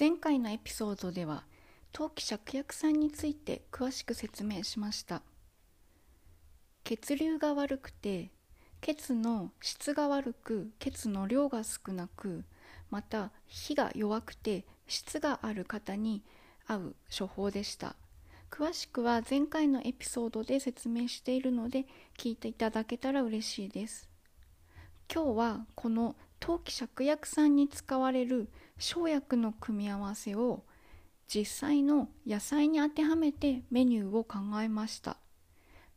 前回のエピソードでは陶器芍薬さんについて詳しく説明しました。血流が悪くて血の質が悪く血の量が少なくまた火が弱くて質がある方に合う処方でした。詳しくは前回のエピソードで説明しているので聞いていただけたら嬉しいです。今日はこの陶器芍薬散に使われる生薬の組み合わせを実際の野菜に当てはめてメニューを考えました。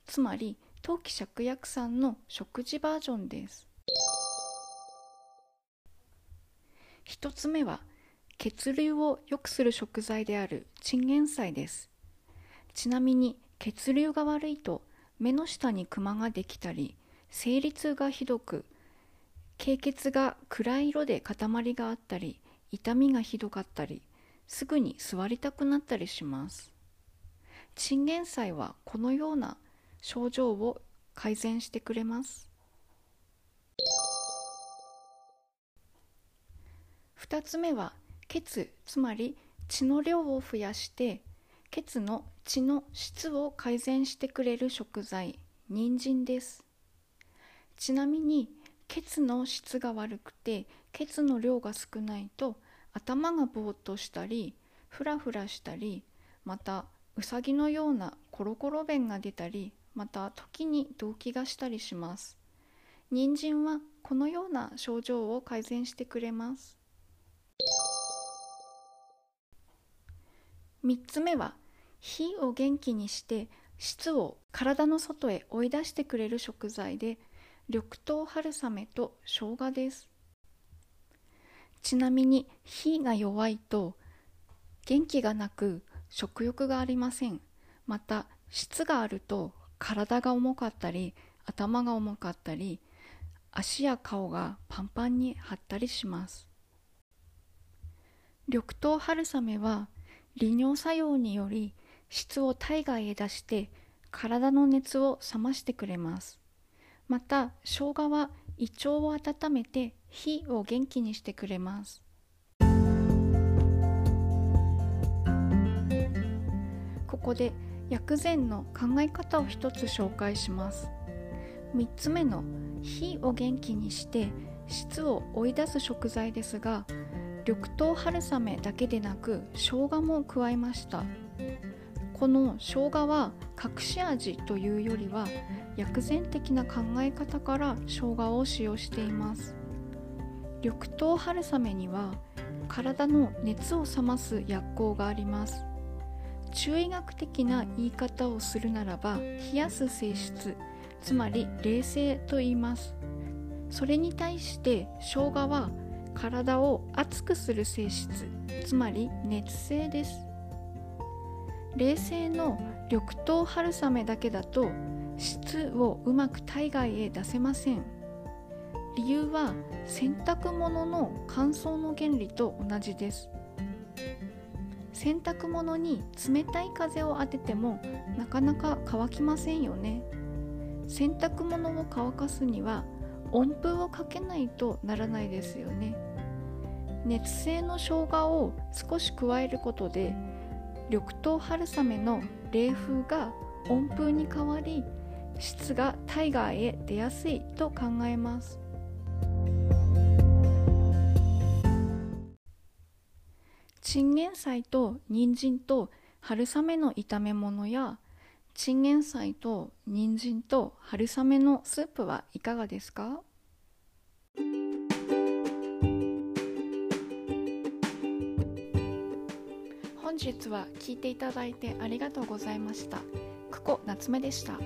つまり陶器芍薬散の食事バージョンです。一つ目は血流を良くする食材であるチンゲン菜です。ちなみに血流が悪いと目の下にクマができたり生理痛がひどく経血が暗い色で塊があったり痛みがひどかったりすぐに座りたくなったりします。チンゲン菜はこのような症状を改善してくれます。2つ目は血つまり血の量を増やして血の血の質を改善してくれる食材人参です。ちなみに血の質が悪くて血の量が少ないと頭がぼーっとしたりふらふらしたりまたうさぎのようなコロコロ便が出たりまた時に動悸がしたりします。人参はこのような症状を改善してくれます。3つ目は火を元気にして質を体の外へ追い出してくれる食材で緑豆春雨と生姜です。ちなみに火が弱いと元気がなく食欲がありません。また質があると体が重かったり頭が重かったり足や顔がパンパンに張ったりします。緑豆春雨は利尿作用により質を体外へ出して体の熱を冷ましてくれます。また生姜は胃腸を温めて火を元気にしてくれます。ここで薬膳の考え方を一つ紹介します。3つ目の火を元気にして質を追い出す食材ですが緑豆春雨だけでなく生姜も加えました。この生姜は隠し味というよりは薬膳的な考え方から生姜を使用しています。緑豆春雨には体の熱を冷ます薬効があります。中医学的な言い方をするならば冷やす性質つまり冷静と言います。それに対して生姜は体を熱くする性質つまり熱性です。冷静の緑豆春雨だけだと質をうまく体外へ出せません。理由は洗濯物の乾燥の原理と同じです。洗濯物に冷たい風を当ててもなかなか乾きませんよね。洗濯物を乾かすには温風をかけないとならないですよね。熱性の生姜を少し加えることで緑豆春雨の冷風が温風に変わり質が体外へ出やすいと考えます。チンゲン菜と人参と春雨の炒め物やチンゲン菜と人参と春雨のスープはいかがですか？本日は聞いていただいてありがとうございました。久保夏目でした。